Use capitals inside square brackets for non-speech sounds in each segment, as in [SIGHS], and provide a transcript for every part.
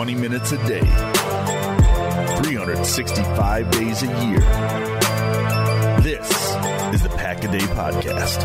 20 minutes a day, 365 days a year. This is the Pack a Day Podcast.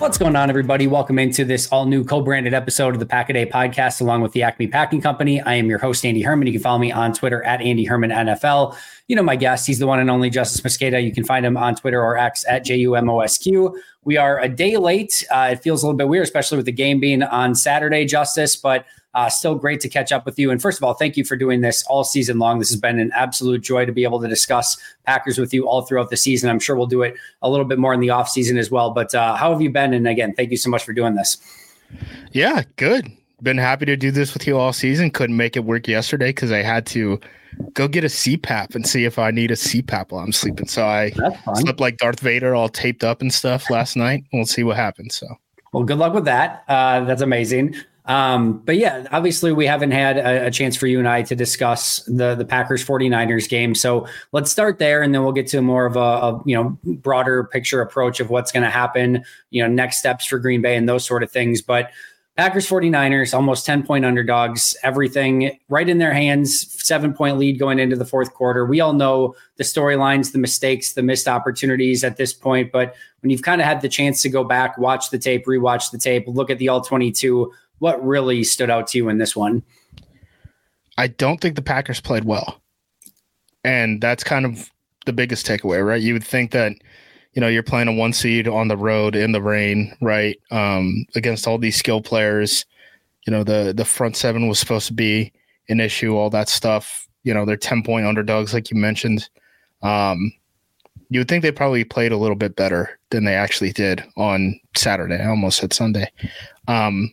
What's going on, everybody? Welcome into this all new co branded episode of the Pack a Day podcast, along with the Acme Packing Company. I am your host, Andy Herman. You can follow me on Twitter at Andy Herman NFL. You know my guest, he's the one and only Justis Mosqueda. You can find him on Twitter or X at JUMOSQ. We are a day late. Uh, it feels a little bit weird, especially with the game being on Saturday, Justis, but uh, still great to catch up with you. And first of all, thank you for doing this all season long. This has been an absolute joy to be able to discuss Packers with you all throughout the season. I'm sure we'll do it a little bit more in the off season as well. But uh, how have you been? And again, thank you so much for doing this. Yeah, good. Been happy to do this with you all season. Couldn't make it work yesterday because I had to go get a CPAP and see if I need a CPAP while I'm sleeping. So I slept like Darth Vader, all taped up and stuff last night. We'll see what happens. So, well, good luck with that. Uh, that's amazing. Um, but yeah, obviously we haven't had a, a, chance for you and I to discuss the the Packers 49ers game. So let's start there and then we'll get to more of a, a you know broader picture approach of what's going to happen, you know, next steps for Green Bay and those sort of things. But Packers 49ers, almost 10 point underdogs, everything right in their hands, seven point lead going into the fourth quarter. We all know the storylines, the mistakes, the missed opportunities at this point. But when you've kind of had the chance to go back, watch the tape, rewatch the tape, look at the all 22, what really stood out to you in this one? I don't think the Packers played well. And that's kind of the biggest takeaway, right? You would think that, you know, you're playing a one seed on the road in the rain, right? Um, against all these skill players. You know, the the front seven was supposed to be an issue, all that stuff. You know, they're 10 point underdogs, like you mentioned. Um, you would think they probably played a little bit better than they actually did on Saturday. I almost said Sunday. Um,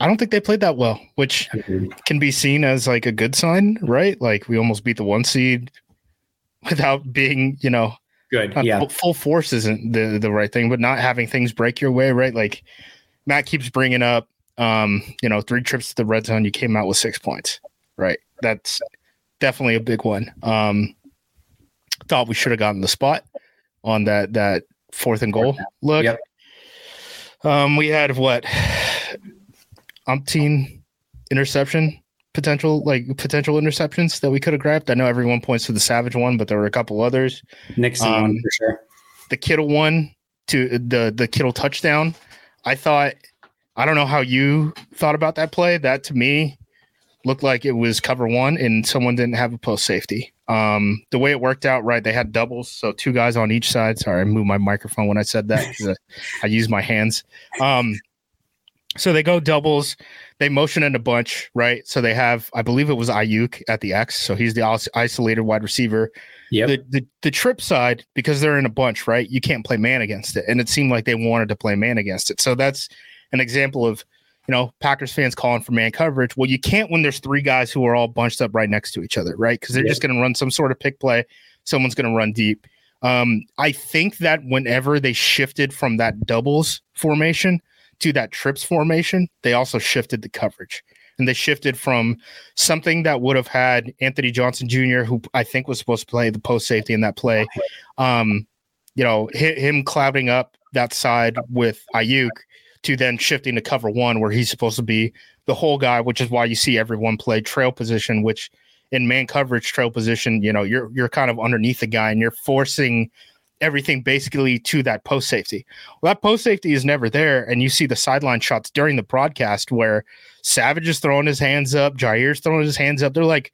I don't think they played that well, which can be seen as like a good sign, right? Like we almost beat the one seed without being, you know, good. Yeah, full force isn't the the right thing, but not having things break your way, right? Like Matt keeps bringing up, um, you know, three trips to the red zone, you came out with six points, right? That's definitely a big one. Um, thought we should have gotten the spot on that that fourth and goal look. Yep. Um, we had what [SIGHS] umpteen interception potential like potential interceptions that we could have grabbed. I know everyone points to the Savage one, but there were a couple others. Nixon um, one for sure. The Kittle one to the the Kittle touchdown. I thought I don't know how you thought about that play. That to me looked like it was cover one and someone didn't have a post safety. Um, the way it worked out, right? They had doubles, so two guys on each side. Sorry, I moved my microphone when I said that because I, I use my hands. Um, so they go doubles. They motion in a bunch, right? So they have, I believe it was Aiyuk at the X. So he's the isolated wide receiver. Yeah. The, the, the trip side, because they're in a bunch, right? You can't play man against it. And it seemed like they wanted to play man against it. So that's an example of, you know, Packers fans calling for man coverage. Well, you can't when there's three guys who are all bunched up right next to each other, right? Because they're just going to run some sort of pick play. Someone's going to run deep. Um, I think that whenever they shifted from that doubles formation to that trips formation, they also shifted the coverage. And they shifted from something that would have had Anthony Johnson Jr., who I think was supposed to play the post safety in that play, um, you know, him clouding up that side with Aiyuk to then shifting to cover one, where he's supposed to be the whole guy, which is why you see everyone play trail position, which in man coverage trail position, you know, you're you're kind of underneath the guy and you're forcing everything basically to that post safety. Well, that post safety is never there. And you see the sideline shots during the broadcast where Savage is throwing his hands up, Jaire's throwing his hands up. They're like,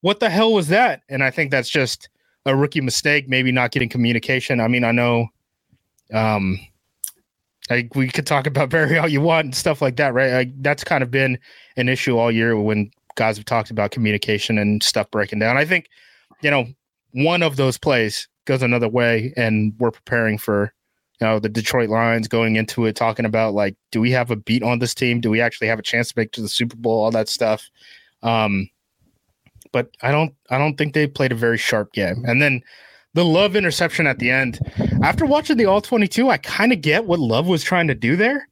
what the hell was that? And I think that's just a rookie mistake, maybe not getting communication. I mean, I know um we could talk about [LAUGHS] Barry all you want and stuff like that, right? Like, that's kind of been an issue all year when guys have talked about communication and stuff breaking down. I think, you know, one of those plays goes another way and we're preparing for you know the Detroit Lions going into it talking about like do we have a beat on this team? Do we actually have a chance to make to the Super Bowl? All that stuff. Um but I don't I don't think they played a very sharp game. And then the love interception at the end. After watching the all 22 I kind of get what love was trying to do there.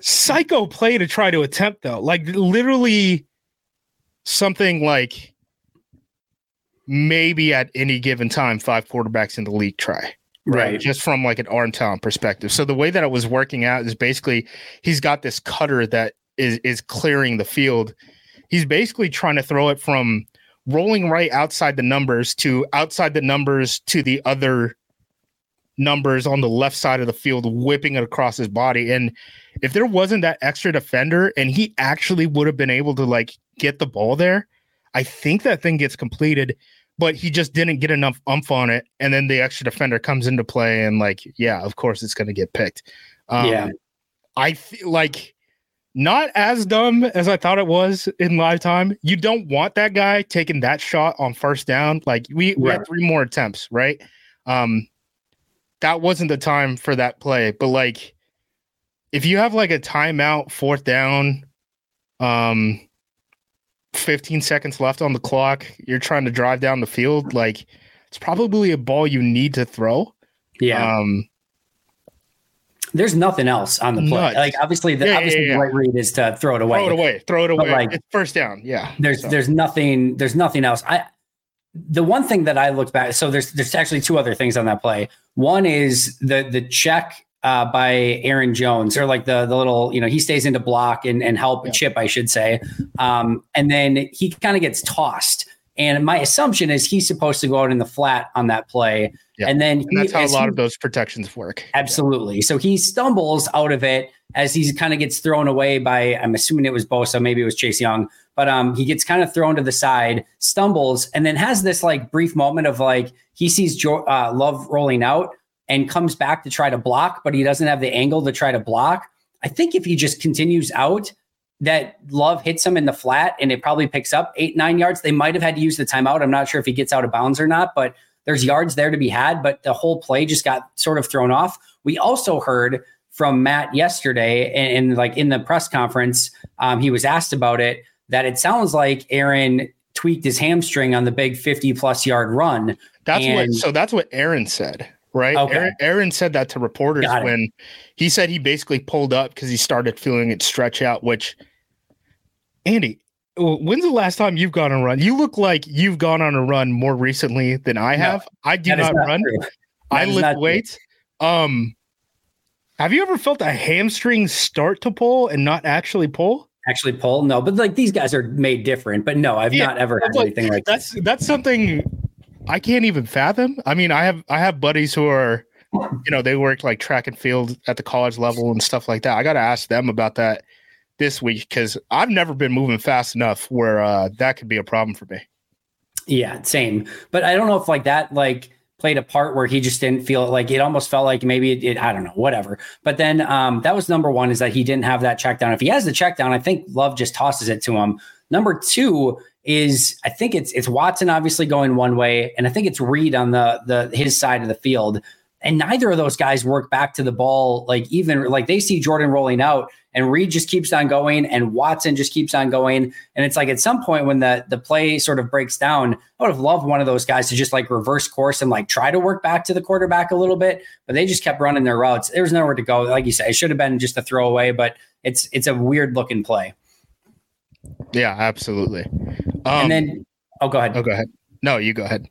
Psycho play to try to attempt though. Like literally something like maybe at any given time five quarterbacks in the league try. right? Right. Just from like an arm talent perspective. So the way that it was working out is basically he's got this cutter that is is clearing the field. He's basically trying to throw it from rolling right outside the numbers to outside the numbers to the other numbers on the left side of the field, whipping it across his body. And if there wasn't that extra defender and he actually would have been able to like get the ball there, I think that thing gets completed, but he just didn't get enough umph on it. And then the extra defender comes into play and like, yeah, of course it's going to get picked. Um, Yeah. I feel like not as dumb as I thought it was in live time. You don't want that guy taking that shot on first down. Like we, we had three more attempts, right? Um, that wasn't the time for that play. But like, if you have like a timeout, fourth down, um, 15 seconds left on the clock, you're trying to drive down the field, like it's probably a ball you need to throw. Yeah. Um, There's nothing else on the play. Nuts. Like obviously, the Yeah, yeah, obviously yeah. the right read is to throw it away. throw it away, throw it away. like, it's first down. Yeah. There's So- there's nothing there's nothing else. I the one thing that I looked back. So there's there's actually two other things on that play. One is the the check uh, by Aaron Jones, or like the the little you know he stays into block and and help Yeah. chip, I should say, um, and then he kind of gets tossed. And my assumption is he's supposed to go out in the flat on that play, Yeah. and then and that's how a lot he- of those protections work. Absolutely. So he stumbles out of it as he kind of gets thrown away by, I'm assuming it was Bosa, maybe it was Chase Young, but um, he gets kind of thrown to the side, stumbles, and then has this like brief moment of like he sees jo- uh, Love rolling out and comes back to try to block, but he doesn't have the angle to try to block. I think if he just continues out, that Love hits him in the flat and it probably picks up eight, nine yards. They might have had to use the timeout. I'm not sure if he gets out of bounds or not, but there's yards there to be had, but the whole play just got sort of thrown off. We also heard from Matt yesterday, and, and like in the press conference, um, he was asked about it that it sounds like Aaron tweaked his hamstring on the big 50 plus yard run. That's what. So that's what Aaron said, right? Okay. Aaron, Aaron said that to reporters when he said he basically pulled up because he started feeling it stretch out. Which, Andy, when's the last time you've gone on a run? You look like you've gone on a run more recently than I No, have. I do not not run. I That lift true. weights. Um, have you ever felt a hamstring start to pull and not actually pull? Actually, pull no, but like these guys are made different. But no, I've Yeah, not ever had like- anything like that. That's that's something I can't even fathom. I mean, I have I have buddies who are, you know, they work like track and field at the college level and stuff like that. I got to ask them about that this week because I've never been moving fast enough where uh, that could be a problem for me. Yeah, same. But I don't know if like that like played a part where he just didn't feel. Like it almost felt like maybe it, it I don't know, whatever. But then um that was number one is that he didn't have that check down. If he has the check down, I think Love just tosses it to him. Number two is I think it's it's Watson obviously going one way, and I think it's Reed on the the his side of the field. And neither of those guys work back to the ball, like even like they see Jordan rolling out and Reed just keeps on going and Watson just keeps on going. And it's like at some point when the the play sort of breaks down, I would have loved one of those guys to just like reverse course and like try to work back to the quarterback a little bit, but they just kept running their routes. There was nowhere to go. Like you said, it should have been just a throwaway, but it's it's a weird looking play. Yeah, absolutely. Um, and then oh go ahead. oh, go ahead. No, you go ahead.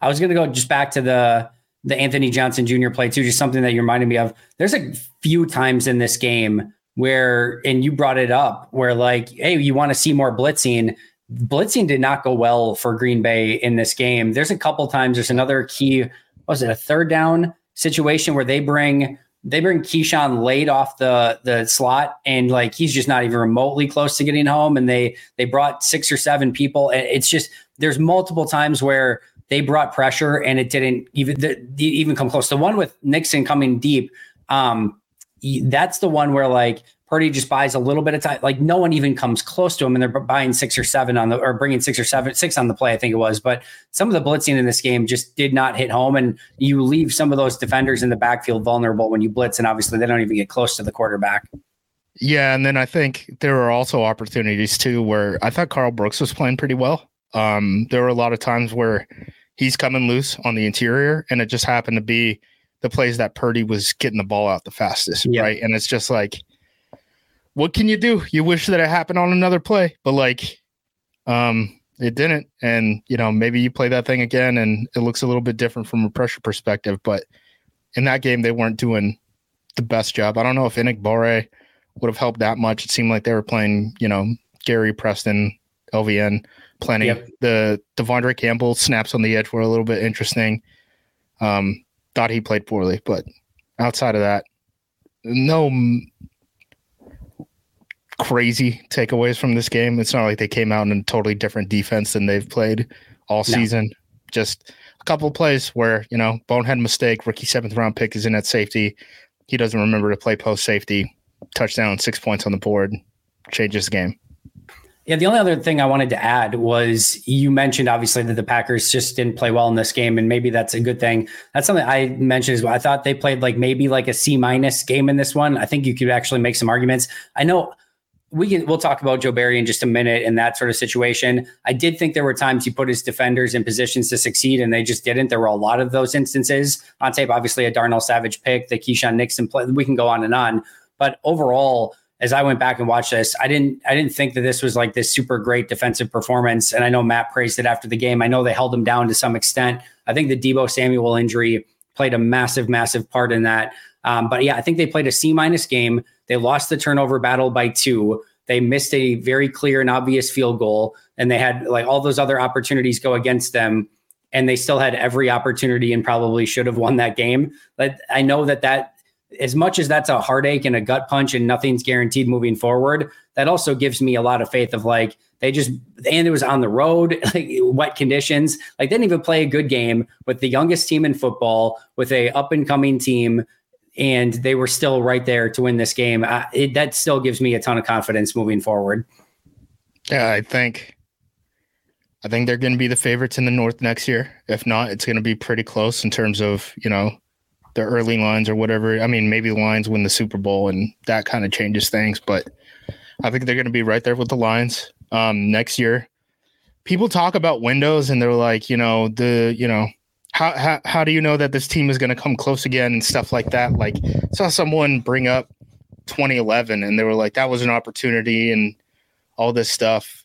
I was going to go just back to the the Anthony Johnson Jr. play too, just something that you reminded me of. There's a few times in this game where, and you brought it up, where like, hey, you want to see more blitzing. Blitzing did not go well for Green Bay in this game. There's a couple times. There's another key. Was it a third down situation where they bring they bring Keisean late off the the slot and like he's just not even remotely close to getting home and they they brought six or seven people and it's just there's multiple times where they brought pressure and it didn't even the, even come close. The one with Nixon coming deep, um, that's the one where like Purdy just buys a little bit of time. Like no one even comes close to him, and they're buying six or seven on the or bringing six or seven six on the play. I think it was, but some of the blitzing in this game just did not hit home, and you leave some of those defenders in the backfield vulnerable when you blitz, and obviously they don't even get close to the quarterback. Yeah, and then I think there were also opportunities too where I thought Karl Brooks was playing pretty well. Um, there were a lot of times where he's coming loose on the interior, and it just happened to be the plays that Purdy was getting the ball out the fastest, Yeah. right? And it's just like, what can you do? You wish that it happened on another play, but like, um, it didn't. And you know, maybe you play that thing again, and it looks a little bit different from a pressure perspective, but in that game they weren't doing the best job. I don't know if Enagbare would have helped that much. It seemed like they were playing, you know, Gary Preston, LVN, plenty. Yep. The De'Vondre Campbell snaps on the edge were a little bit interesting. Um, thought he played poorly, but outside of that, no crazy takeaways from this game. It's not like they came out in a totally different defense than they've played all no. season. Just a couple of plays where, you know, bonehead mistake, rookie seventh round pick is in at safety. He doesn't remember to play post safety. Touchdown, six points on the board, changes the game. Yeah, the only other thing I wanted to add was you mentioned obviously that the Packers just didn't play well in this game, and maybe that's a good thing. That's something I mentioned as well. I thought they played like maybe like a C minus game in this one. I think you could actually make some arguments. I know we can we'll talk about Joe Barry in just a minute in that sort of situation. I did think there were times he put his defenders in positions to succeed and they just didn't. There were a lot of those instances on tape. Obviously, a Darnell Savage pick, the Keisean Nixon play. We can go on and on, but overall, as I went back and watched this, I didn't I didn't think that this was like this super great defensive performance. And I know Matt praised it after the game. I know they held him down to some extent. I think the Deebo Samuel injury played a massive, massive part in that. Um, but yeah, I think they played a C minus game. They lost the turnover battle by two. They missed a very clear and obvious field goal, and they had like all those other opportunities go against them, and they still had every opportunity and probably should have won that game. But I know that that as much as that's a heartache and a gut punch and nothing's guaranteed moving forward, that also gives me a lot of faith of like they just and it was on the road, [LAUGHS] like wet conditions. Like they didn't even play a good game with the youngest team in football, with a up and coming team, and they were still right there to win this game. I, it, that still gives me a ton of confidence moving forward. Yeah, I think I think they're going to be the favorites in the North next year. If not, it's going to be pretty close in terms of you know the early lines or whatever. I mean, maybe the Lions win the Super Bowl and that kind of changes things, but I think they're going to be right there with the Lions um, next year. People talk about windows and they're like, you know, the, you know, how, how, how do you know that this team is going to come close again and stuff like that? Like, saw someone bring up 2011 and they were like, that was an opportunity and all this stuff.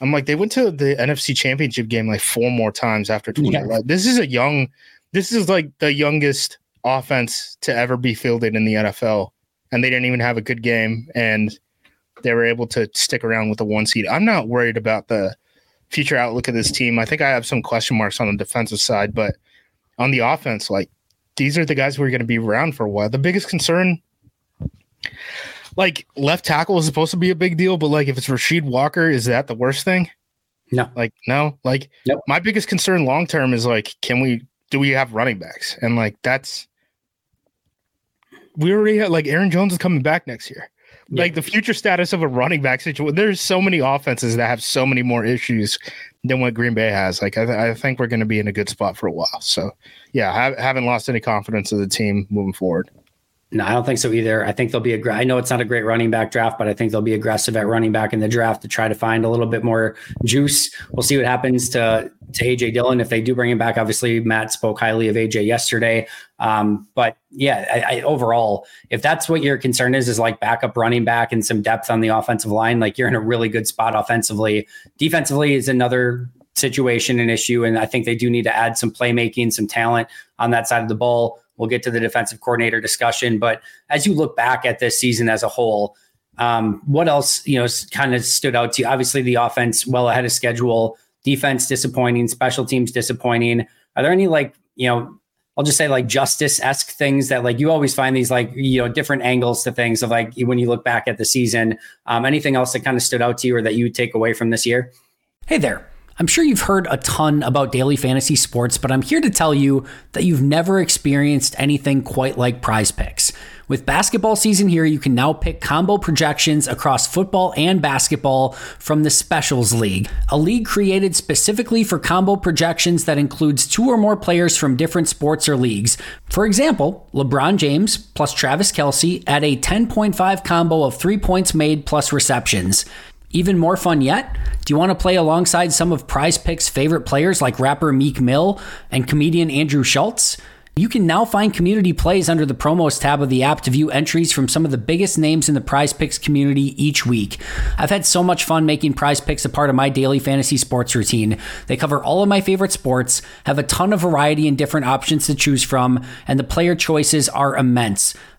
I'm like, they went to the NFC championship game like four more times after 2011. Yeah. This is a young, this is like the youngest offense to ever be fielded in the NFL, and they didn't even have a good game, and they were able to stick around with the one seed. I'm not worried about the future outlook of this team. I think I have some question marks on the defensive side, but on the offense, like these are the guys who are going to be around for a while. The biggest concern, like left tackle, is supposed to be a big deal, but like if it's Rasheed Walker, is that the worst thing? No, like no, like nope. my biggest concern long term is like, can we do we have running backs? And like that's we already had like Aaron Jones is coming back next year. Yeah. Like the future status of a running back situation, there's so many offenses that have so many more issues than what Green Bay has. Like I, th- I think we're going to be in a good spot for a while. So yeah, I haven't lost any confidence of the team moving forward. No, I don't think so either. I think they'll be a. I know it's not a great running back draft, but I think they'll be aggressive at running back in the draft to try to find a little bit more juice. We'll see what happens to to AJ Dillon if they do bring him back. Obviously, Matt spoke highly of AJ yesterday, um, but yeah, I, I, overall, if that's what your concern is, is like backup running back and some depth on the offensive line, like you're in a really good spot offensively. Defensively is another situation and issue, and I think they do need to add some playmaking, some talent on that side of the ball. We'll get to the defensive coordinator discussion. But as you look back at this season as a whole, um, what else, you know, kind of stood out to you? Obviously, the offense well ahead of schedule, defense disappointing, special teams disappointing. Are there any like, you know, I'll just say like Justis esque things that like you always find these like, you know, different angles to things of like when you look back at the season. Um, anything else that kind of stood out to you or that you take away from this year? Hey there. I'm sure you've heard a ton about daily fantasy sports, but I'm here to tell you that you've never experienced anything quite like prize picks. With basketball season here, you can now pick combo projections across football and basketball from the Specials League, a league created specifically for combo projections that includes two or more players from different sports or leagues. For example, LeBron James plus Travis Kelce at a 10.5 combo of three points made plus receptions. Even more fun yet? Do you want to play alongside some of Prize Picks' favorite players like rapper Meek Mill and comedian Andrew Schulz? You can now find community plays under the promos tab of the app to view entries from some of the biggest names in the prize picks community each week. I've had so much fun making prize picks a part of my daily fantasy sports routine. They cover all of my favorite sports, have a ton of variety and different options to choose from, and the player choices are immense.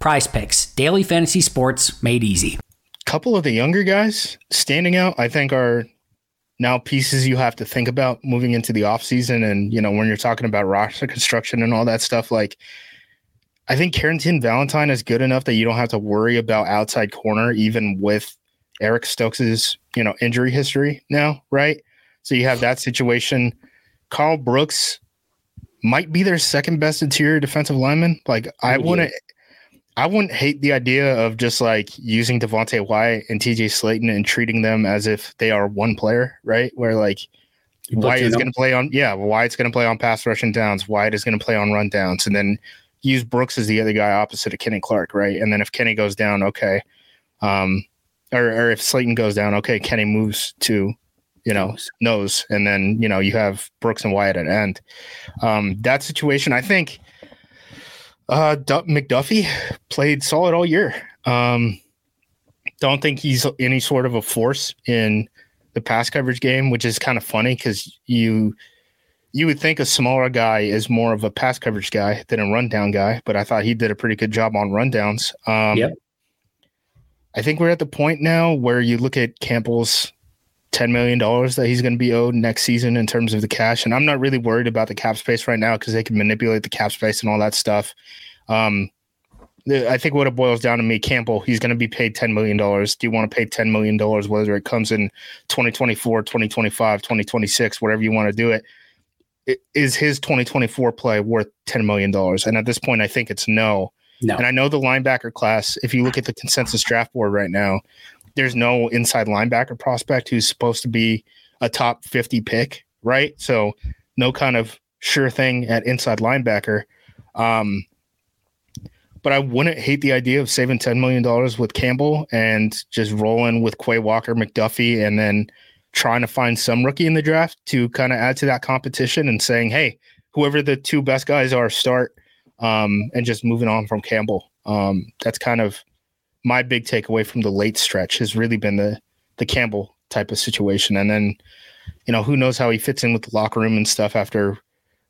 Prize Picks, daily fantasy sports made easy. couple of the younger guys standing out, I think, are now pieces you have to think about moving into the offseason. And, you know, when you're talking about roster construction and all that stuff, like, I think Carrington Valentine is good enough that you don't have to worry about outside corner, even with Eric Stokes's, you know, injury history now, right? So you have that situation. Karl Brooks might be their second best interior defensive lineman. Like, I wouldn't I wouldn't hate the idea of just like using Devonte Wyatt and TJ Slaton and treating them as if they are one player, right? Where like Wyatt is going to play on, yeah, Wyatt's going to play on pass rushing downs. Wyatt is going to play on run downs, and then use Brooks as the other guy opposite of Kenny Clark, right? And then if Kenny goes down, okay, um, or, or if Slaton goes down, okay, Kenny moves to you know nose, and then you know you have Brooks and Wyatt at end. Um, that situation, I think uh, McDuffie played solid all year. Um, don't think he's any sort of a force in the pass coverage game, which is kind of funny because you you would think a smaller guy is more of a pass coverage guy than a rundown guy, but I thought he did a pretty good job on rundowns. Um, Yep. I think we're at the point now where you look at Campbell's ten million dollars that he's going to be owed next season in terms of the cash, and I'm not really worried about the cap space right now because they can manipulate the cap space and all that stuff. Um, I think what it boils down to me, Campbell, he's going to be paid $10 million. Do you want to pay $10 million, whether it comes in 2024, 2025, 2026, whatever you want to do it? Is his 2024 play worth $10 million? And at this point, I think it's no. No. And I know the linebacker class, if you look at the consensus draft board right now, there's no inside linebacker prospect who's supposed to be a top 50 pick, right? So no kind of sure thing at inside linebacker. Um, but I wouldn't hate the idea of saving $10 million with Campbell and just rolling with Quay Walker, McDuffie, and then trying to find some rookie in the draft to kind of add to that competition and saying, hey, whoever the two best guys are, start um, and just moving on from Campbell. Um, that's kind of my big takeaway from the late stretch has really been the the Campbell type of situation. And then, you know, who knows how he fits in with the locker room and stuff after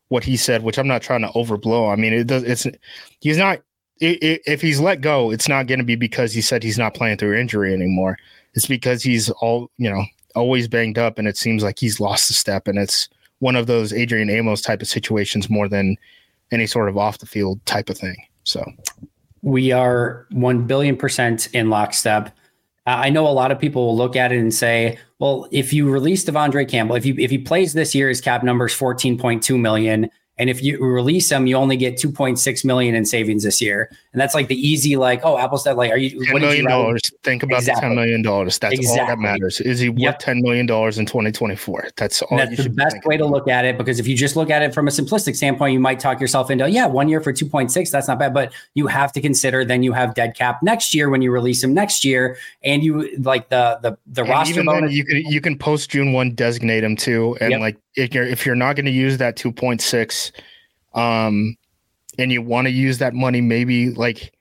what he said, which I'm not trying to overblow. I mean, it does. It's he's not. If he's let go, it's not going to be because he said he's not playing through injury anymore. It's because he's all you know always banged up, and it seems like he's lost a step. And it's one of those Adrian Amos type of situations more than any sort of off the field type of thing. So we are 1 billion percent in lockstep. Uh, I know a lot of people will look at it and say, well, if you release Devondre Campbell, if you if he plays this year, his cap number is 14.2 million. And if you release them, you only get 2.6 million in savings this year. And that's like the easy, like, oh, Apple said, like, are you ten what million you dollars. Think about Exactly. the ten million dollars. That's all that matters. Is he worth Yep. ten million dollars in twenty twenty four? That's all. That's you the should best way to look at it because if you just look at it from a simplistic standpoint, you might talk yourself into, yeah, one year for 2.6, that's not bad. But you have to consider then you have dead cap next year when you release him next year. And you like the the the And roster even then, you can you can post June one designate him too, and Yep. like if you're if you're not going to use that two point six, um, and you want to use that money, maybe like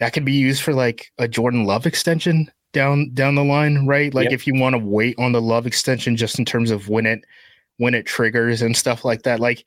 that could be used for like a Jordan Love extension down down the line, right? Like Yep. if you want to wait on the Love extension, just in terms of when it when it triggers and stuff like that. Like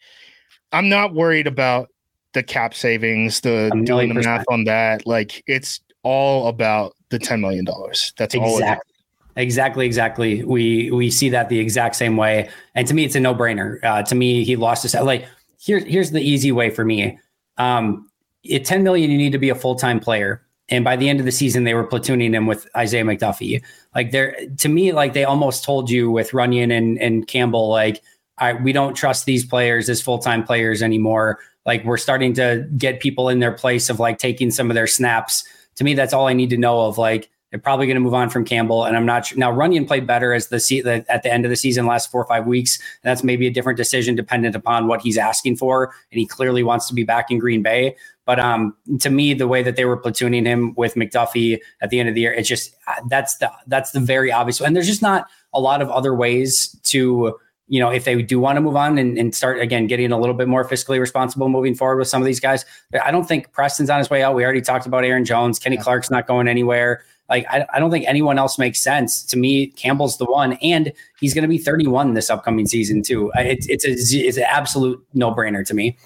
I'm not worried about the cap savings, the doing the math on that. Like it's all about the ten million dollars. That's all. Exactly. Exactly, exactly. We we see that the exact same way, and to me, it's a no brainer. Uh, to me, he lost his like. Here, here's the easy way for me. Um, at 10 million, you need to be a full time player, and by the end of the season, they were platooning him with Isaiah McDuffie. Like they're to me, like they almost told you with Runyan and and Campbell, like I, we don't trust these players as full time players anymore. like we're starting to get people in their place of like taking some of their snaps. To me, that's all I need to know of like they're probably going to move on from Campbell, and I'm not sure. Now, Runyan played better as the, se- the at the end of the season, last four or five weeks. And that's maybe a different decision dependent upon what he's asking for, and he clearly wants to be back in Green Bay. But um, to me, the way that they were platooning him with McDuffie at the end of the year, it's just uh, that's the that's the very obvious. And there's just not a lot of other ways to you know, if they do want to move on and, and, start again getting a little bit more fiscally responsible moving forward with some of these guys, I don't think Preston's on his way out. We already talked about Aaron Jones. Kenny Clark's not going anywhere. Like, I, I don't think anyone else makes sense. To me, Campbell's the one, and he's going to be 31 this upcoming season, too. It's, it's, a, it's an absolute no brainer to me.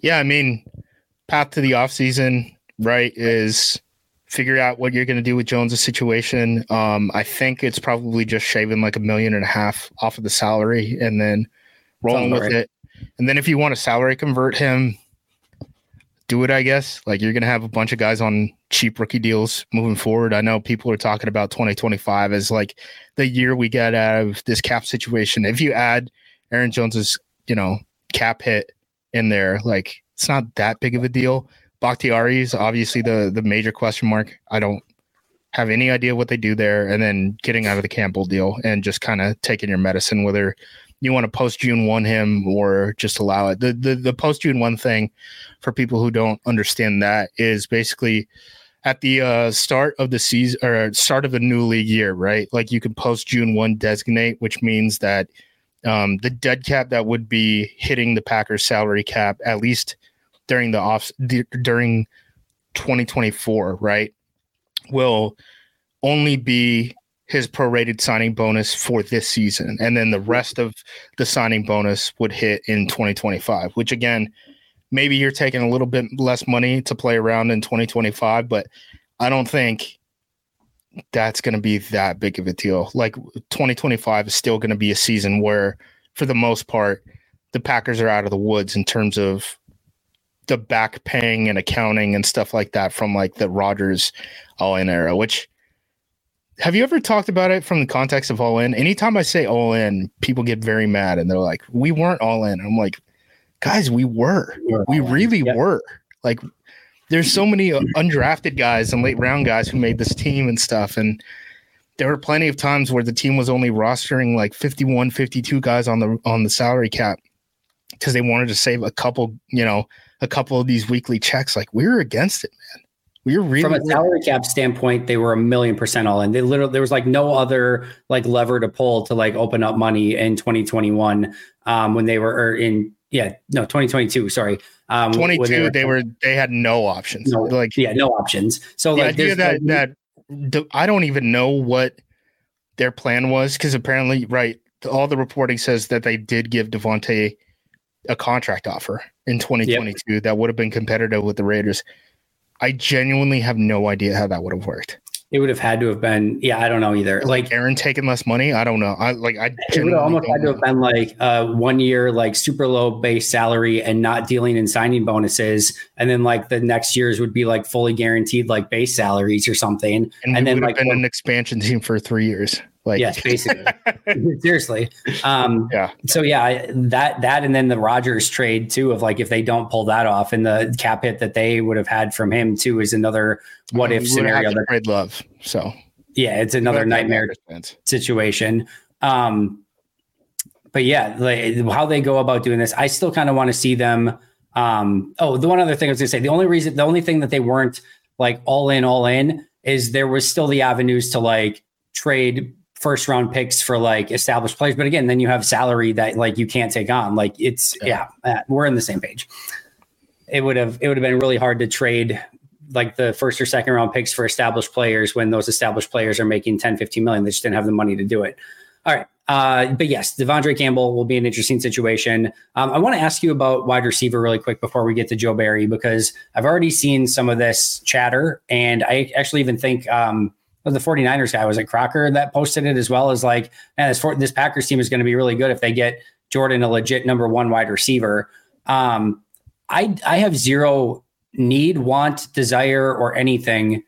Yeah. I mean, path to the offseason, right, is figure out what you're going to do with Jones' situation. Um, I think it's probably just shaving like a million and a half off of the salary and then rolling with right. it. And then if you want to salary convert him, do it, I guess. Like you're going to have a bunch of guys on cheap rookie deals moving forward. I know people are talking about 2025 as like the year we get out of this cap situation. If you add Aaron Jones's, you know, cap hit in there, like it's not that big of a deal. Bakhtiari is obviously the the major question mark. I don't have any idea what they do there, and then getting out of the Campbell deal and just kind of taking your medicine, whether you want to post June one him or just allow it. The the, the post June one thing for people who don't understand that is basically at the uh, start of the season or start of the new league year, right? Like you can post June one designate, which means that um, the dead cap that would be hitting the Packers salary cap at least during the off during 2024, right, will only be his prorated signing bonus for this season, and then the rest of the signing bonus would hit in 2025. Which again, maybe you're taking a little bit less money to play around in 2025, but I don't think that's going to be that big of a deal. Like 2025 is still going to be a season where, for the most part, the Packers are out of the woods in terms of the back paying and accounting and stuff like that from like the Rodgers all in era, which have you ever talked about it from the context of all in? Anytime I say all in, people get very mad and they're like, we weren't all in. I'm like, guys, we were. We really were. Like, there's so many undrafted guys and late round guys who made this team and stuff. And there were plenty of times where the team was only rostering like 51, 52 guys on the on the salary cap because they wanted to save a couple, you know, a couple of these weekly checks. Like we were against it, man. We were really from a salary cap standpoint, they were a million percent all in. They literally there was like no other like lever to pull to like open up money in 2021 um, when they were in yeah no 2022 sorry um 22 they were, they were they had no options no, like yeah no options so the like idea that that I don't even know what their plan was because apparently right all the reporting says that they did give Davante a contract offer in 2022 yep. that would have been competitive with the Raiders. I genuinely have no idea how that would have worked. It would have had to have been, yeah, I don't know either. Like Aaron taking less money, I don't know. I like I it would have almost had to have been like a one year like super low base salary and not dealing in signing bonuses, and then like the next years would be like fully guaranteed like base salaries or something. And, and then like been an expansion team for three years. Like yes, basically, [LAUGHS] seriously. Um, yeah. So yeah, that that and then the Rodgers trade too of like if they don't pull that off and the cap hit that they would have had from him too is another what if scenario. That, trade love. So yeah, it's another nightmare situation. Um, but yeah, like how they go about doing this, I still kind of want to see them. Um, oh, the one other thing I was gonna say, the only reason, the only thing that they weren't like all in, all in is there was still the avenues to like trade first round picks for like established players. But again, then you have salary that like you can't take on. Like it's yeah, yeah uh, we're in the same page. It would have it would have been really hard to trade like the first or second round picks for established players when those established players are making 10, 15 million. They just didn't have the money to do it. All right. Uh, but yes, De'Vondre Campbell will be an interesting situation. Um, I want to ask you about wide receiver really quick before we get to Joe Barry, because I've already seen some of this chatter. And I actually even think um, the 49ers guy was it Crocker that posted it as well as like, man, this, this Packers team is going to be really good if they get Jordan a legit number one wide receiver. Um, I I have zero need, want, desire, or anything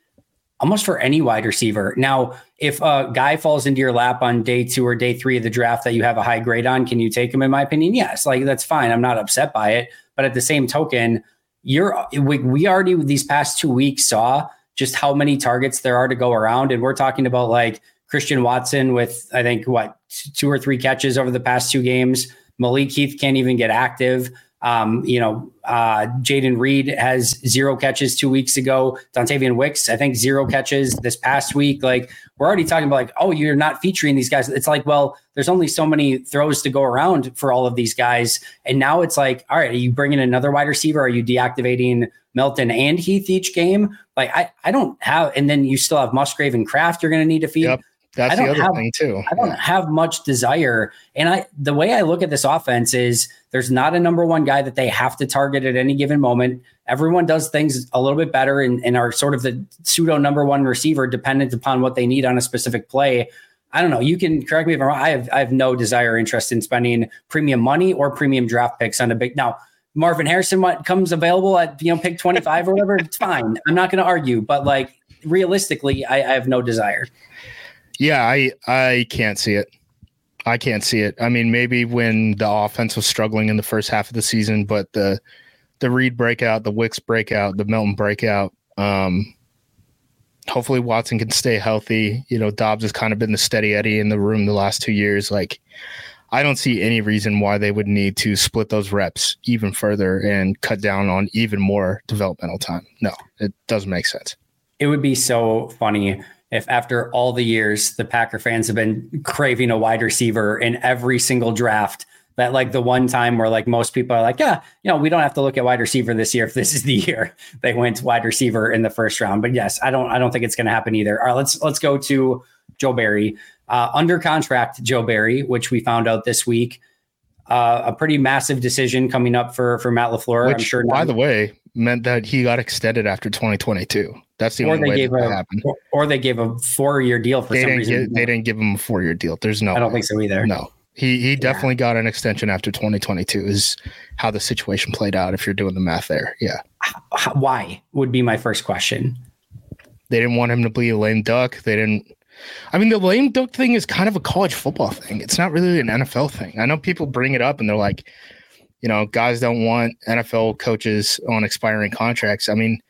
almost for any wide receiver. Now, if a guy falls into your lap on day two or day three of the draft that you have a high grade on, can you take him? In my opinion, yes. Like that's fine. I'm not upset by it. But at the same token, you're we, we already these past two weeks saw just how many targets there are to go around, and we're talking about like Christian Watson with I think what two or three catches over the past two games. Malik Heath can't even get active. Um, you know, uh, Jayden Reed has zero catches two weeks ago. Dontayvion Wicks, I think, zero catches this past week. Like, we're already talking about, like, oh, you're not featuring these guys. It's like, well, there's only so many throws to go around for all of these guys. And now it's like, all right, are you bringing another wide receiver? Are you deactivating Melton and Heath each game? Like, I, I don't have, and then you still have Musgrave and Kraft you're going to need to feed. Yep. That's the other have, thing too. I don't yeah. have much desire. And I the way I look at this offense is there's not a number one guy that they have to target at any given moment. Everyone does things a little bit better and, and are sort of the pseudo number one receiver dependent upon what they need on a specific play. I don't know. You can correct me if I'm wrong. I have I have no desire or interest in spending premium money or premium draft picks on a big now. Marvin Harrison comes available at you know pick 25 or whatever, it's fine. I'm not going to argue, but like realistically, I, I have no desire. Yeah, I I can't see it. I can't see it. I mean, maybe when the offense was struggling in the first half of the season, but the the Reed breakout, the Wicks breakout, the Melton breakout. Um, hopefully Watson can stay healthy. You know, Doubs has kind of been the steady Eddie in the room the last two years. Like, I don't see any reason why they would need to split those reps even further and cut down on even more developmental time. No, it doesn't make sense. It would be so funny if after all the years the Packer fans have been craving a wide receiver in every single draft, that like the one time where like most people are like, yeah, you know, we don't have to look at wide receiver this year if this is the [LAUGHS] year they went wide receiver in the first round. But yes, I don't I don't think it's going to happen either. All right, let's let's go to Joe Barry. Uh, under contract, Joe Barry, which we found out this week. Uh, a pretty massive decision coming up for for Matt LaFleur. Which, I'm sure. By the way, meant that he got extended after 2022. That's the or only way that a, happened. Or, or, they gave a four year deal for they some reason. Get, they didn't give him a four year deal. There's no. I don't think so either. No, he he definitely yeah. got an extension after 2022. Is how the situation played out. If you're doing the math there, yeah. Why would be my first question. They didn't want him to be a lame duck. They didn't. I mean, the lame duck thing is kind of a college football thing. It's not really an NFL thing. I know people bring it up and they're like, you know, guys don't want NFL coaches on expiring contracts. I mean,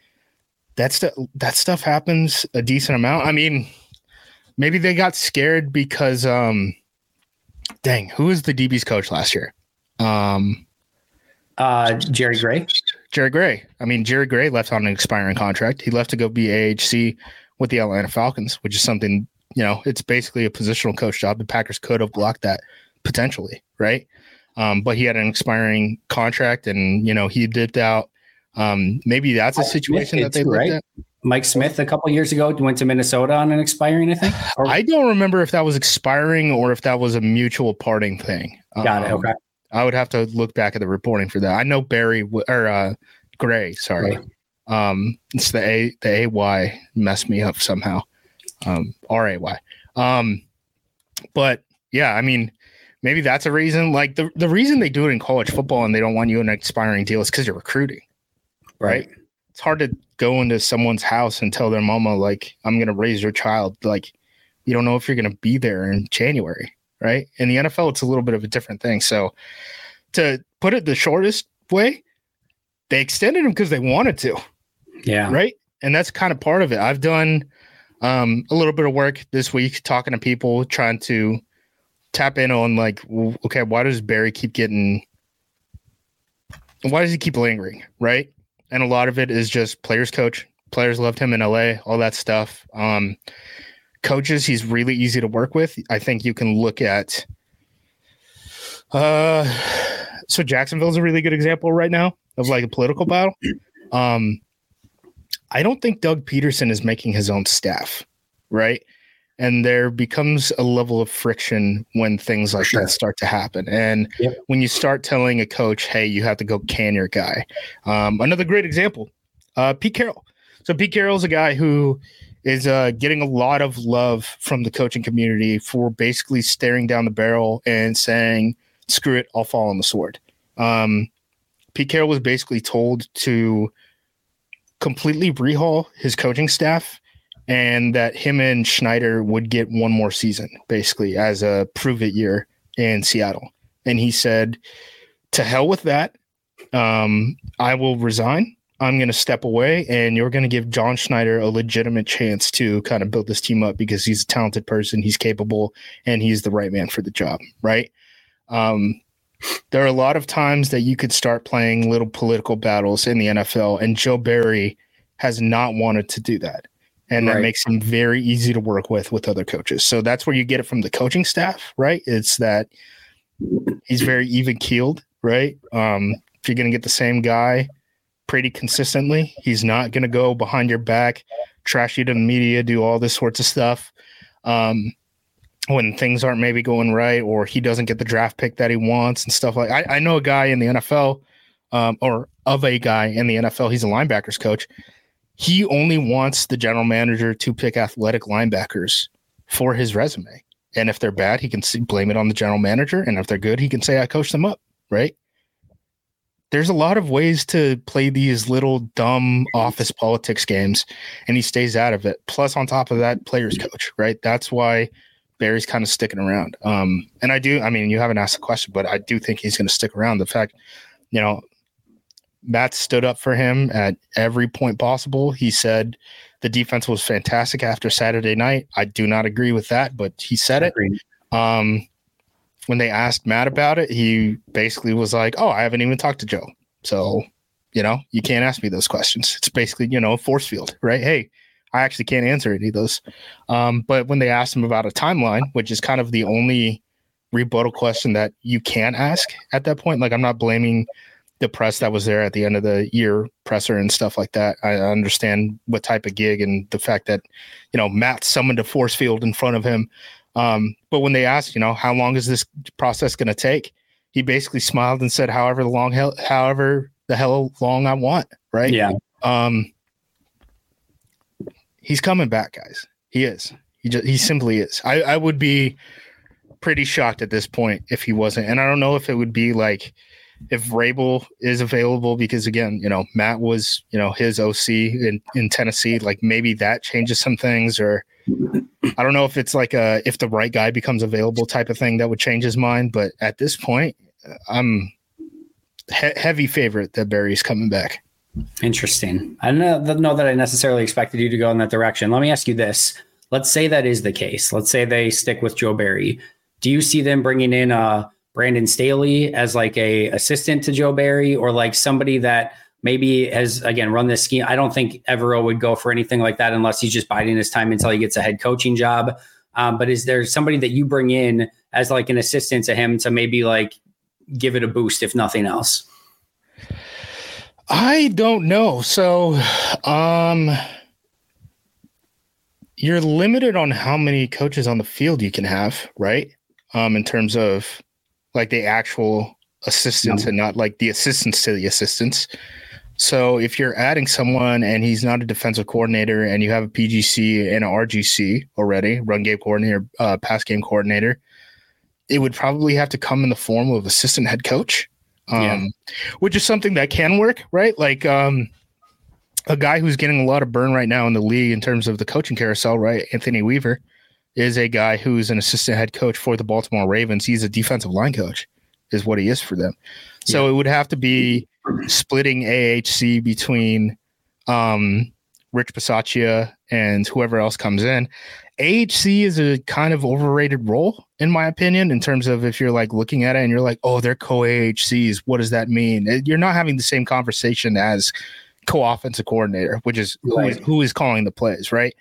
that's the, that stuff happens a decent amount. I mean, maybe they got scared because, um, dang, who was the DB's coach last year? Um, uh, Jerry Gray. Jerry Gray. I mean, Jerry Gray left on an expiring contract. He left to go be AHC with the Atlanta Falcons, which is something you know. It's basically a positional coach job. The Packers could have blocked that potentially, right? Um, but he had an expiring contract, and you know he dipped out. Um, maybe that's a situation that they looked right? at. Mike Smith a couple years ago went to Minnesota on an expiring, I think. Or- I don't remember if that was expiring or if that was a mutual parting thing. Got um, it. Okay. I would have to look back at the reporting for that. I know Barry or uh, Gray. Sorry, right. um, it's the A the A Y messed me up somehow. Um, R A Y. Um, but yeah, I mean, maybe that's a reason. Like the, the reason they do it in college football and they don't want you an expiring deal is because you're recruiting, right? right? It's hard to go into someone's house and tell their mama, like, I'm going to raise your child. Like, you don't know if you're going to be there in January, right? In the NFL, it's a little bit of a different thing. So, to put it the shortest way, they extended him because they wanted to. Yeah. Right. And that's kind of part of it. I've done um, a little bit of work this week talking to people, trying to tap in on like, okay, why does Barry keep getting? Why does he keep lingering? Right, and a lot of it is just players coach. Players loved him in LA, all that stuff. Um, coaches, he's really easy to work with. I think you can look at. Uh, so Jacksonville's a really good example right now of like a political battle. Um, I don't think Doug Pederson is making his own staff, right? and there becomes a level of friction when things like sure. that start to happen and yep. when you start telling a coach hey you have to go can your guy um, another great example uh, pete carroll so pete carroll's a guy who is uh, getting a lot of love from the coaching community for basically staring down the barrel and saying screw it i'll fall on the sword um, pete carroll was basically told to completely rehaul his coaching staff and that him and Schneider would get one more season, basically, as a prove it year in Seattle. And he said, To hell with that. Um, I will resign. I'm going to step away, and you're going to give John Schneider a legitimate chance to kind of build this team up because he's a talented person, he's capable, and he's the right man for the job, right? Um, there are a lot of times that you could start playing little political battles in the NFL, and Joe Barry has not wanted to do that. And right. that makes him very easy to work with with other coaches. So that's where you get it from the coaching staff, right? It's that he's very even keeled, right? Um, if you're going to get the same guy pretty consistently, he's not going to go behind your back, trash you to the media, do all this sorts of stuff. Um, when things aren't maybe going right or he doesn't get the draft pick that he wants and stuff like I, I know a guy in the NFL um, or of a guy in the NFL, he's a linebackers coach. He only wants the general manager to pick athletic linebackers for his resume. And if they're bad, he can blame it on the general manager. And if they're good, he can say, I coached them up. Right. There's a lot of ways to play these little dumb office politics games, and he stays out of it. Plus, on top of that, players coach, right? That's why Barry's kind of sticking around. Um, and I do, I mean, you haven't asked the question, but I do think he's going to stick around. The fact, you know, Matt stood up for him at every point possible. He said the defense was fantastic after Saturday night. I do not agree with that, but he said it. Um, when they asked Matt about it, he basically was like, "Oh, I haven't even talked to Joe, so you know, you can't ask me those questions." It's basically, you know, a force field, right? Hey, I actually can't answer any of those. Um, but when they asked him about a timeline, which is kind of the only rebuttal question that you can ask at that point, like I'm not blaming the press that was there at the end of the year presser and stuff like that. I understand what type of gig and the fact that, you know, Matt summoned a force field in front of him. Um, but when they asked, you know, how long is this process going to take? He basically smiled and said, however long, hell, however the hell long I want. Right. Yeah. Um, he's coming back, guys. He is. He just he simply is. I I would be pretty shocked at this point if he wasn't. And I don't know if it would be like if Vrabel is available because again, you know, Matt was, you know, his OC in, in Tennessee. Like maybe that changes some things, or I don't know if it's like a if the right guy becomes available type of thing that would change his mind. But at this point, uh, I'm he- heavy favorite that Barry's coming back. Interesting. I don't know that I necessarily expected you to go in that direction. Let me ask you this. Let's say that is the case. Let's say they stick with Joe Barry. Do you see them bringing in uh, Brandon Staley as like a assistant to Joe Barry or like somebody that maybe has again run this scheme? I don't think Evero would go for anything like that unless he's just biding his time until he gets a head coaching job. Um, but is there somebody that you bring in as like an assistant to him to maybe like give it a boost if nothing else? I don't know. So, um, you're limited on how many coaches on the field you can have, right? Um, in terms of like the actual assistants no. and not like the assistants to the assistants. So if you're adding someone and he's not a defensive coordinator and you have a PGC and an RGC already, run game coordinator, uh, pass game coordinator, it would probably have to come in the form of assistant head coach um, yeah. which is something that can work, right? Like um, a guy who's getting a lot of burn right now in the league in terms of the coaching carousel, right? Anthony Weaver is a guy who's an assistant head coach for the Baltimore Ravens. He's a defensive line coach, is what he is for them. So yeah. it would have to be splitting AHC between um, Rich Bisaccia and whoever else comes in. AHC is a kind of overrated role, in my opinion, in terms of if you're like looking at it and you're like, oh, they're co AHCs. What does that mean? You're not having the same conversation as co offensive coordinator, which is who, is who is calling the plays, right?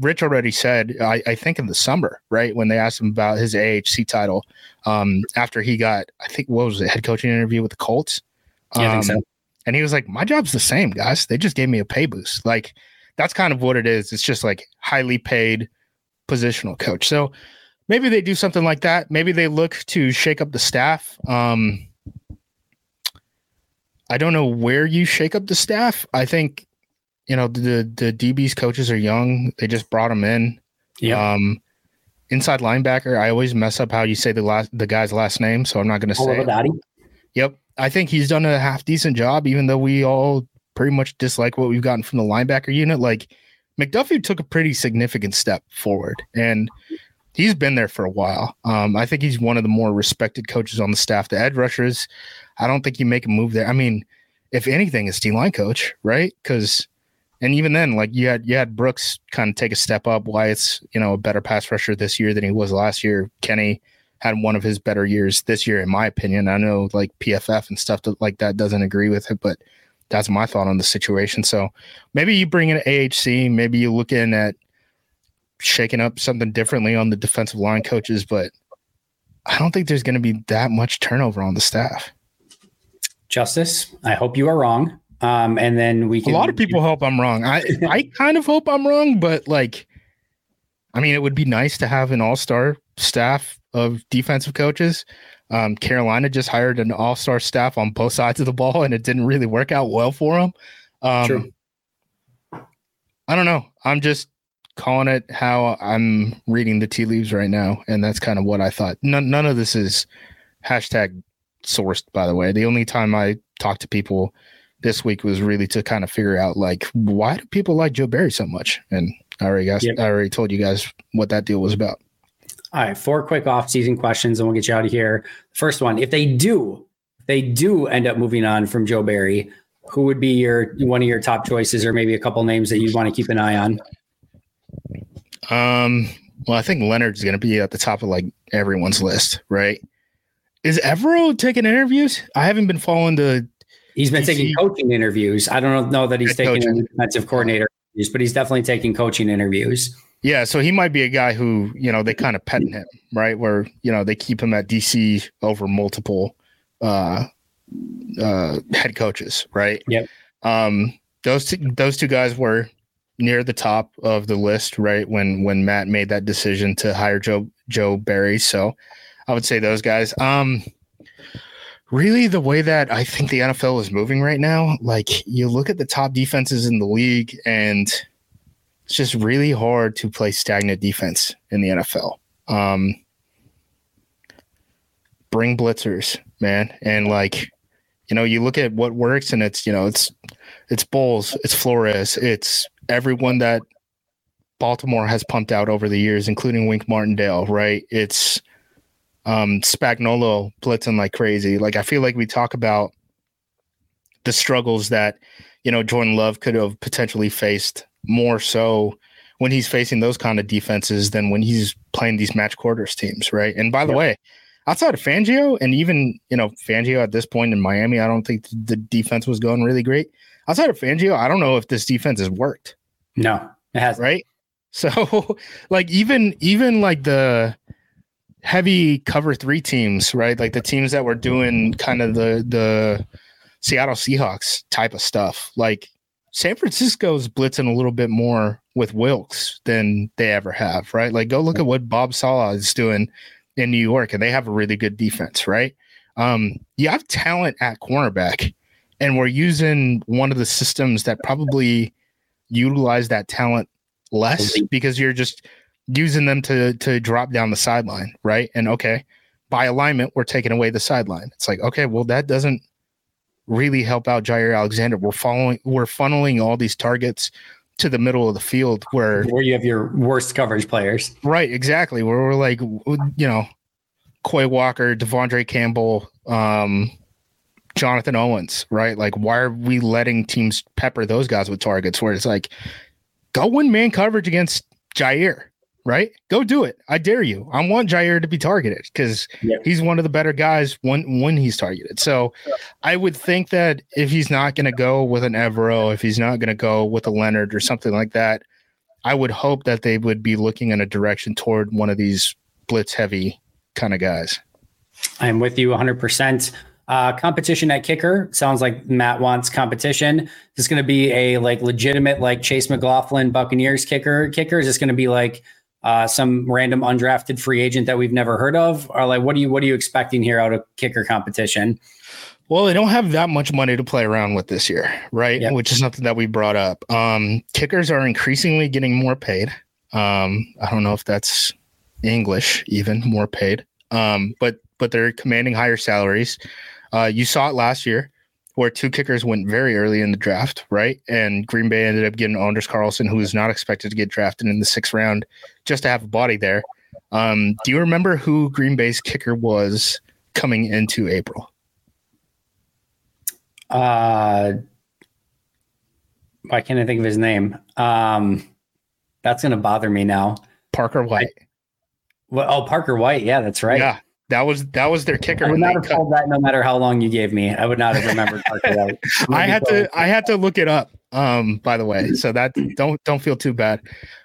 Rich already said, I, I, think in the summer, right, when they asked him about his AHC title, um, after he got, I think, what was it, head coaching interview with the Colts? Um, yeah, I think so. Um, and he was like, my job's the same, guys. They just gave me a pay boost. Like, that's kind of what it is. It's just like highly paid positional coach. So maybe they do something like that. Maybe they look to shake up the staff. Um, I don't know where you shake up the staff. I think you know the the DB's coaches are young. They just brought them in. Yeah. Um, inside linebacker, I always mess up how you say the last the guy's last name, so I'm not going to say. It. Yep, I think he's done a half decent job, even though we all pretty much dislike what we've gotten from the linebacker unit. Like McDuffie took a pretty significant step forward, and he's been there for a while. Um, I think he's one of the more respected coaches on the staff. The edge rushers, I don't think you make a move there. I mean, if anything, it's D line coach, right? Because and even then, like you had you had Brooks kind of take a step up. Wyatt's you know a better pass rusher this year than he was last year. Kenny had one of his better years this year, in my opinion. I know like PFF and stuff like that doesn't agree with it, but that's my thought on the situation. So maybe you bring in AHC, maybe you look in at shaking up something differently on the defensive line coaches, but I don't think there's going to be that much turnover on the staff. Justis, I hope you are wrong. Um, and then we can. A lot of people hope I'm wrong. I [LAUGHS] I kind of hope I'm wrong, but like, I mean, it would be nice to have an all star staff of defensive coaches. Um, Carolina just hired an all star staff on both sides of the ball, and it didn't really work out well for them. Um, True. I don't know. I'm just calling it how I'm reading the tea leaves right now, and that's kind of what I thought. None, none of this is hashtag sourced, by the way. The only time I talked to people this week was really to kind of figure out like why do people like Joe Barry so much, and I already guys, yep. I already told you guys what that deal was about. All right, four quick off-season questions, and we'll get you out of here. First one: If they do, if they do end up moving on from Joe Barry, who would be your one of your top choices, or maybe a couple names that you'd want to keep an eye on? Um. Well, I think Leonard's going to be at the top of like everyone's list, right? Is Evero taking interviews? I haven't been following the. He's been taking coaching interviews. I don't know that he's taking defensive coordinator interviews, but he's definitely taking coaching interviews. Yeah, so he might be a guy who you know they kind of pet him, right? Where you know they keep him at DC over multiple uh, uh, head coaches, right? Yep. Um, those two, those two guys were near the top of the list, right? When when Matt made that decision to hire Joe Joe Barry, so I would say those guys. Um, really, the way that I think the NFL is moving right now, like you look at the top defenses in the league and it's just really hard to play stagnant defense in the NFL. Um, bring blitzers, man, and like you know, you look at what works, and it's you know, it's it's Bowles, it's Flores, it's everyone that Baltimore has pumped out over the years, including Wink Martindale, right? It's um Spagnuolo blitzing like crazy. Like I feel like we talk about the struggles that you know Jordan Love could have potentially faced more so when he's facing those kind of defenses than when he's playing these match quarters teams, right? And by the yep. way, outside of Fangio and even you know Fangio at this point in Miami, I don't think the defense was going really great. Outside of Fangio, I don't know if this defense has worked. No, it has right. [LAUGHS] So, like even even like the heavy cover three teams, right? Like the teams that were doing kind of the the Seattle Seahawks type of stuff, like San Francisco's blitzing a little bit more with Wilks than they ever have, right? Like go look at what Bob Saleh is doing in New York, and they have a really good defense, right? Um, you have talent at cornerback, and we're using one of the systems that probably utilize that talent less because you're just using them to to drop down the sideline, right? And okay, by alignment, we're taking away the sideline. It's like, okay, well, that doesn't really help out Jaire Alexander. We're following, we're funneling all these targets to the middle of the field where where you have your worst coverage players. Right, exactly. Where we're like, you know, Quay Walker, De'Vondre Campbell, um, Jonathan Owens, right? Like, why are we letting teams pepper those guys with targets? Where it's like, go win man coverage against Jaire right? Go do it. I dare you. I want Jaire to be targeted because he's one of the better guys when when he's targeted. So I would think that if he's not going to go with an Evero, if he's not going to go with a Leonard or something like that, I would hope that they would be looking in a direction toward one of these blitz heavy kind of guys. I'm with you 100%. Uh, competition at kicker sounds like Matt wants competition. Is this going to be a like legitimate like Chase McLaughlin Buccaneers kicker? Kicker is this going to be like uh, some random undrafted free agent that we've never heard of? Or like, what are you what are you expecting here out of kicker competition? Well, they don't have that much money to play around with this year, right? Yep. Which is something that we brought up. Um, kickers are increasingly getting more paid. Um, I don't know if that's English, even more paid. Um, but but they're commanding higher salaries. Uh, you saw it last year where two kickers went very early in the draft, right? And Green Bay ended up getting Anders Carlson, who was not expected to get drafted in the sixth round, just to have a body there. Um, do you remember who Green Bay's kicker was coming into April? Uh, why can't I think of his name? Um, that's going to bother me now. Parker White. Well, oh, Parker White. Yeah, that's right. Yeah, that was that was their kicker. I would not have cut. told that no matter how long you gave me. I would not have remembered. [LAUGHS] I had to I had to look it up. Um, by the way, so that [CLEARS THROAT] don't don't feel too bad.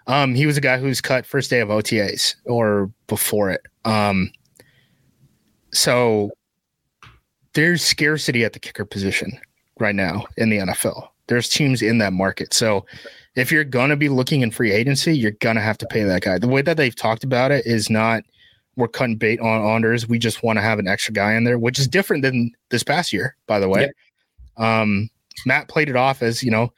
Um, he was a guy who was cut first day of OTAs or before it. Um, so there's scarcity at the kicker position right now in the NFL. There's teams in that market. So if you're gonna be looking in free agency, you're gonna have to pay that guy. The way that they've talked about it is not we're cutting bait on Anders. We just want to have an extra guy in there, which is different than this past year, by the way. Yep. Um, Matt played it off as, you know,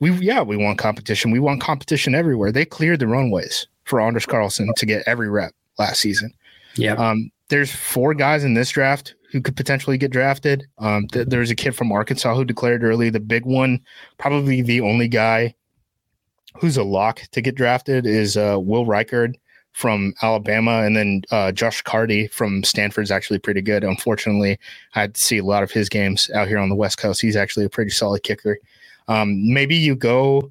we yeah, we want competition. We want competition everywhere. They cleared the runways for Anders Carlson to get every rep last season. Yeah. Um, there's four guys in this draft who could potentially get drafted. Um, th- there's a kid from Arkansas who declared early. The big one, probably the only guy who's a lock to get drafted, is uh, Will Reichard from Alabama, and then uh, Josh Karty from Stanford is actually pretty good. Unfortunately, I had to see a lot of his games out here on the West Coast. He's actually a pretty solid kicker. Um, maybe you go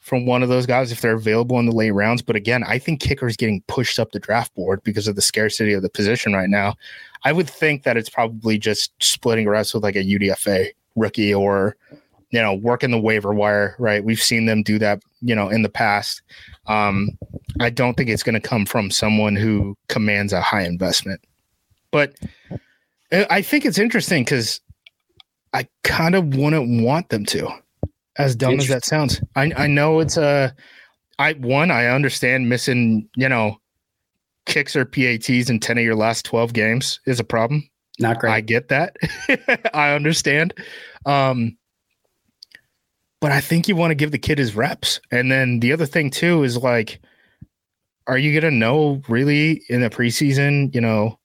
from one of those guys if they're available in the late rounds. But again, I think kicker is getting pushed up the draft board because of the scarcity of the position right now. I would think that it's probably just splitting reps with like a UDFA rookie or you know working the waiver wire. Right, we've seen them do that. You know, in the past. Um, I don't think it's going to come from someone who commands a high investment. But I think it's interesting because I kind of wouldn't want them to. As dumb as that sounds, I I know it's a. I one I understand missing you know kicks or PATs in ten of your last twelve games is a problem. Not great. I get that. [LAUGHS] I understand. Um, but I think you want to give the kid his reps. And then the other thing too is like are you gonna know really in the preseason, you know,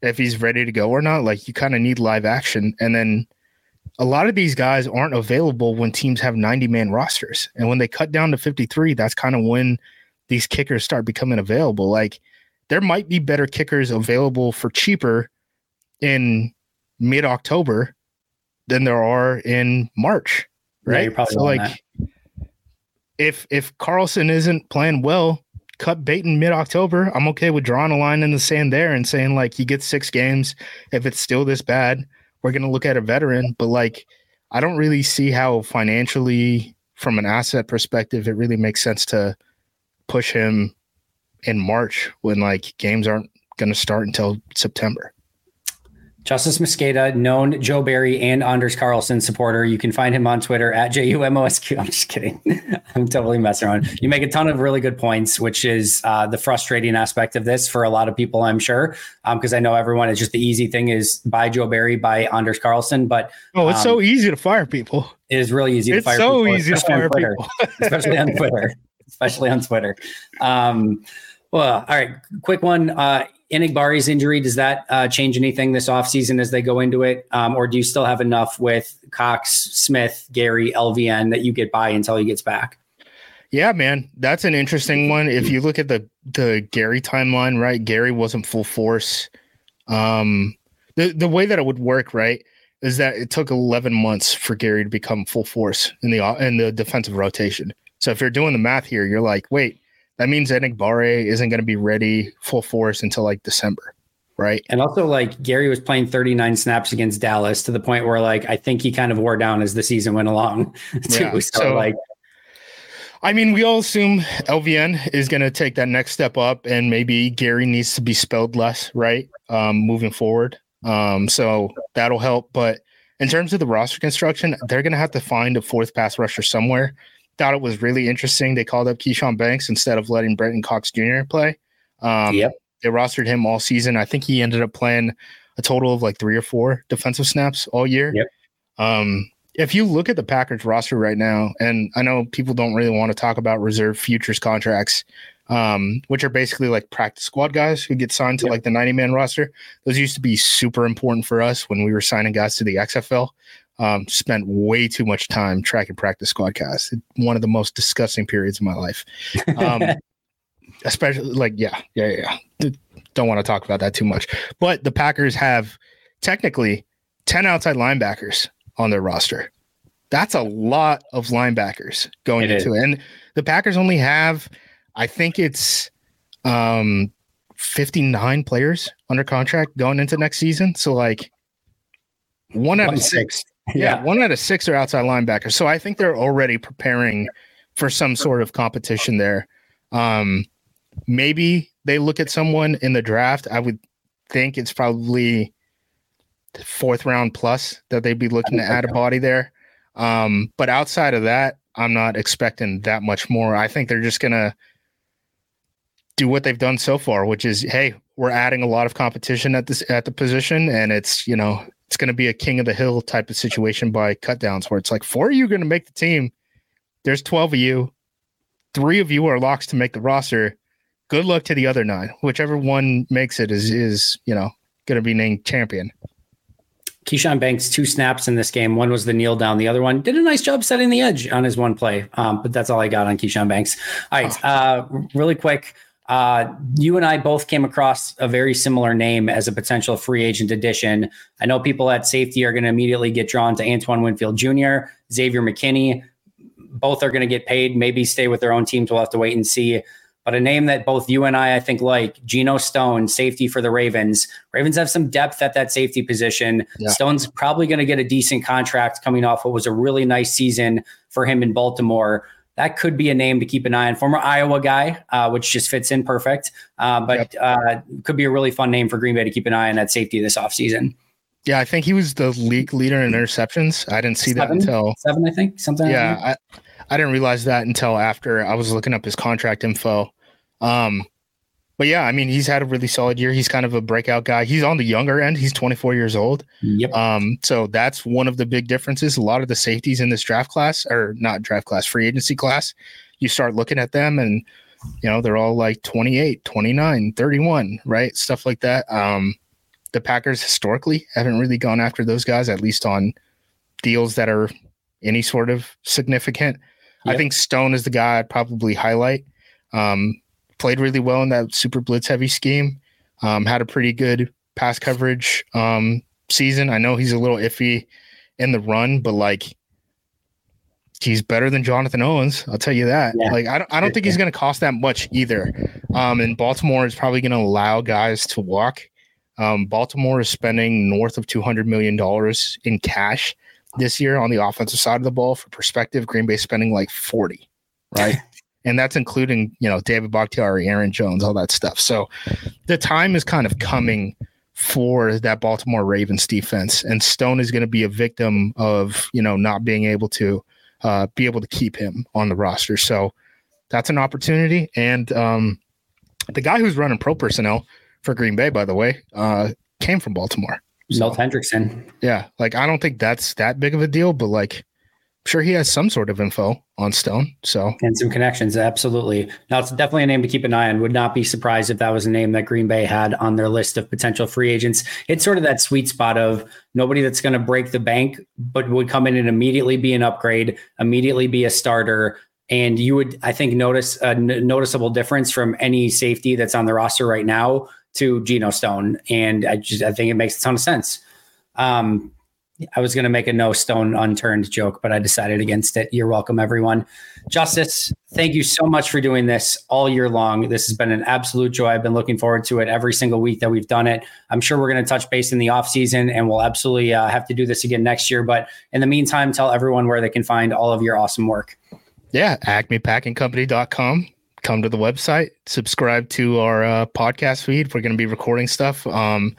if he's ready to go or not? Like you kind of need live action. And then a lot of these guys aren't available when teams have 90 man rosters. And when they cut down to 53, that's kind of when these kickers start becoming available. Like there might be better kickers available for cheaper in mid October than there are in March. Right. Yeah, so like that. if if Carlson isn't playing well, cut bait in mid October, I'm okay with drawing a line in the sand there and saying like he gets six games. If it's still this bad, we're gonna look at a veteran. But like, I don't really see how financially, from an asset perspective, it really makes sense to push him in March when like games aren't gonna start until September. Justis Mosqueda, known Joe Barry and Anders Carlson supporter. You can find him on Twitter at JUMOSQ. [LAUGHS] I'm just kidding. [LAUGHS] I'm totally messing around. You make a ton of really good points, which is uh, the frustrating aspect of this for a lot of people, I'm sure. Because um, I know everyone, it's just the easy thing is buy Joe Barry, buy Anders Carlson. But oh, it's um, so easy to fire people. It is really easy it's to fire people, so people. easy to fire people. [LAUGHS] especially on Twitter. Especially on Twitter. Um, well, all right. Quick one. Uh, Enagbare's injury, does that uh, change anything this offseason as they go into it? Um, or do you still have enough with Cox, Smith, Gary, LVN that you get by until he gets back? Yeah, man, that's an interesting one. If you look at the the Gary timeline, right? Gary wasn't full force. Um, the the way that it would work, right, is that it took 11 months for Gary to become full force in the in the defensive rotation. So if you're doing the math here, you're like, wait, that means Enagbare isn't going to be ready full force until like December, right? And also, like Gary was playing 39 snaps against Dallas to the point where, like, I think he kind of wore down as the season went along. [LAUGHS] Too. Yeah, so, so, like, I mean, we all assume LVN is going to take that next step up, and maybe Gary needs to be spelled less, right? Um, moving forward. Um, so that'll help. But in terms of the roster construction, they're going to have to find a fourth pass rusher somewhere thought it was really interesting. They called up Keshawn Banks instead of letting Brenton Cox Jr. play. Um, yep. They rostered him all season. I think he ended up playing a total of like three or four defensive snaps all year. Yep. Um, if you look at the Packers roster right now, and I know people don't really want to talk about reserve futures contracts, um, which are basically like practice squad guys who get signed to yep. like the 90 man roster. Those used to be super important for us when we were signing guys to the XFL Um, spent way too much time tracking practice squadcast. One of the most disgusting periods of my life. Um, [LAUGHS] especially like yeah, yeah, yeah. yeah. Don't want to talk about that too much. But the Packers have technically 10 outside linebackers on their roster. That's a lot of linebackers going it into is. it. And the Packers only have, I think it's um 59 players under contract going into next season. So like one out of six. [LAUGHS] Yeah, yeah, one out of six are outside linebackers. So I think they're already preparing for some sort of competition there. Um, maybe they look at someone in the draft. I would think it's probably fourth round plus that they'd be looking to add a body there. Um, but outside of that, I'm not expecting that much more. I think they're just gonna do what they've done so far, which is, hey, we're adding a lot of competition at this at the position, and it's you know it's going to be a king of the hill type of situation by cutdowns, where it's like four of you are going to make the team. There's twelve of you, three of you are locks to make the roster. Good luck to the other nine. Whichever one makes it is is you know going to be named champion. Keshawn Banks two snaps in this game. One was the kneel down. The other one did a nice job setting the edge on his one play. Um, but that's all I got on Keshawn Banks. All right, uh, really quick. Uh, you and I both came across a very similar name as a potential free agent addition. I know people at safety are going to immediately get drawn to Antoine Winfield Jr., Xavier McKinney. Both are going to get paid, maybe stay with their own teams. We'll have to wait and see. But a name that both you and I, I think, like Geno Stone, safety for the Ravens. Ravens have some depth at that safety position. Yeah. Stone's probably going to get a decent contract coming off what was a really nice season for him in Baltimore. That could be a name to keep an eye on. Former Iowa guy, uh, which just fits in perfect. Uh, but yep. uh, could be a really fun name for Green Bay to keep an eye on that safety this offseason. Yeah, I think he was the league leader in interceptions. I didn't see seven, that until seven, I think, something. Yeah, I, I didn't realize that until after I was looking up his contract info. Um, but yeah, I mean, he's had a really solid year. He's kind of a breakout guy. He's on the younger end. He's 24 years old. Yep. Um, so that's one of the big differences. A lot of the safeties in this draft class, or not draft class, free agency class, you start looking at them and, you know, they're all like 28, 29, 31, right? Stuff like that. Um, the Packers historically haven't really gone after those guys, at least on deals that are any sort of significant. Yep. I think Stone is the guy I'd probably highlight. Um, played really well in that super blitz heavy scheme. Um, had a pretty good pass coverage um, season. I know he's a little iffy in the run, but like he's better than Jonathan Owens. I'll tell you that. Yeah. Like I don't, I don't think he's going to cost that much either. Um, and Baltimore is probably going to allow guys to walk. Um, Baltimore is spending north of two hundred million dollars in cash this year on the offensive side of the ball. For perspective, Green Bay spending like forty, right? [LAUGHS] and that's including you know David Bakhtiari, Aaron Jones, all that stuff. So the time is kind of coming for that Baltimore Ravens defense, and Stone is going to be a victim of you know not being able to uh, be able to keep him on the roster. So that's an opportunity, and um, the guy who's running pro personnel for Green Bay, by the way, uh, came from Baltimore. So, Hendrickson. Yeah, like I don't think that's that big of a deal, but like sure he has some sort of info on Stone. So and some connections, absolutely. Now it's definitely a name to keep an eye on. Would not be surprised if that was a name that Green Bay had on their list of potential free agents. It's sort of that sweet spot of nobody that's going to break the bank, but would come in and immediately be an upgrade, immediately be a starter. And you would, I think, notice a n- noticeable difference from any safety that's on the roster right now to Geno Stone. And I just, I think it makes a ton of sense. Um, I was going to make a no stone unturned joke, but I decided against it. You're welcome, everyone. Justis, thank you so much for doing this all year long. This has been an absolute joy. I've been looking forward to it every single week that we've done it. I'm sure we're going to touch base in the off season, and we'll absolutely uh, have to do this again next year. But in the meantime, tell everyone where they can find all of your awesome work. Yeah, acmepackingcompany.com. Come to the website, subscribe to our uh, podcast feed. We're going to be recording stuff. Um,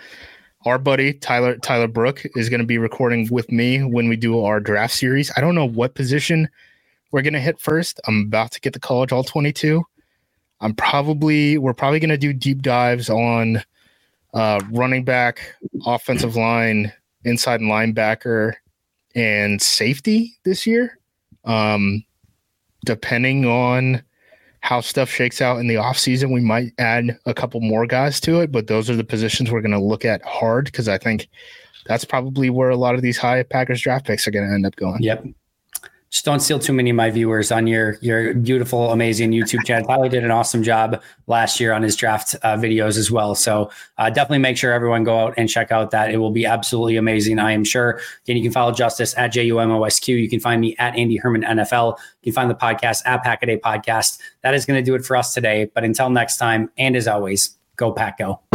our buddy Tyler Tyler Brooke is going to be recording with me when we do our draft series. I don't know what position we're going to hit first. I'm about to get the college all 22. I'm probably we're probably going to do deep dives on uh, running back, offensive line, inside linebacker, and safety this year. Um, depending on how stuff shakes out in the offseason, we might add a couple more guys to it, but those are the positions we're going to look at hard because I think that's probably where a lot of these high Packers draft picks are going to end up going. Yep just don't steal too many of my viewers on your your beautiful, amazing YouTube channel. Tyler did an awesome job last year on his draft uh, videos as well. So uh, definitely make sure everyone go out and check out that. It will be absolutely amazing, I am sure. Again, you can follow Justis at J U M O S Q. You can find me at Andy Herman NFL. You can find the podcast at Pack-A-Day Podcast. That is going to do it for us today. But until next time, and as always, go Pack Go.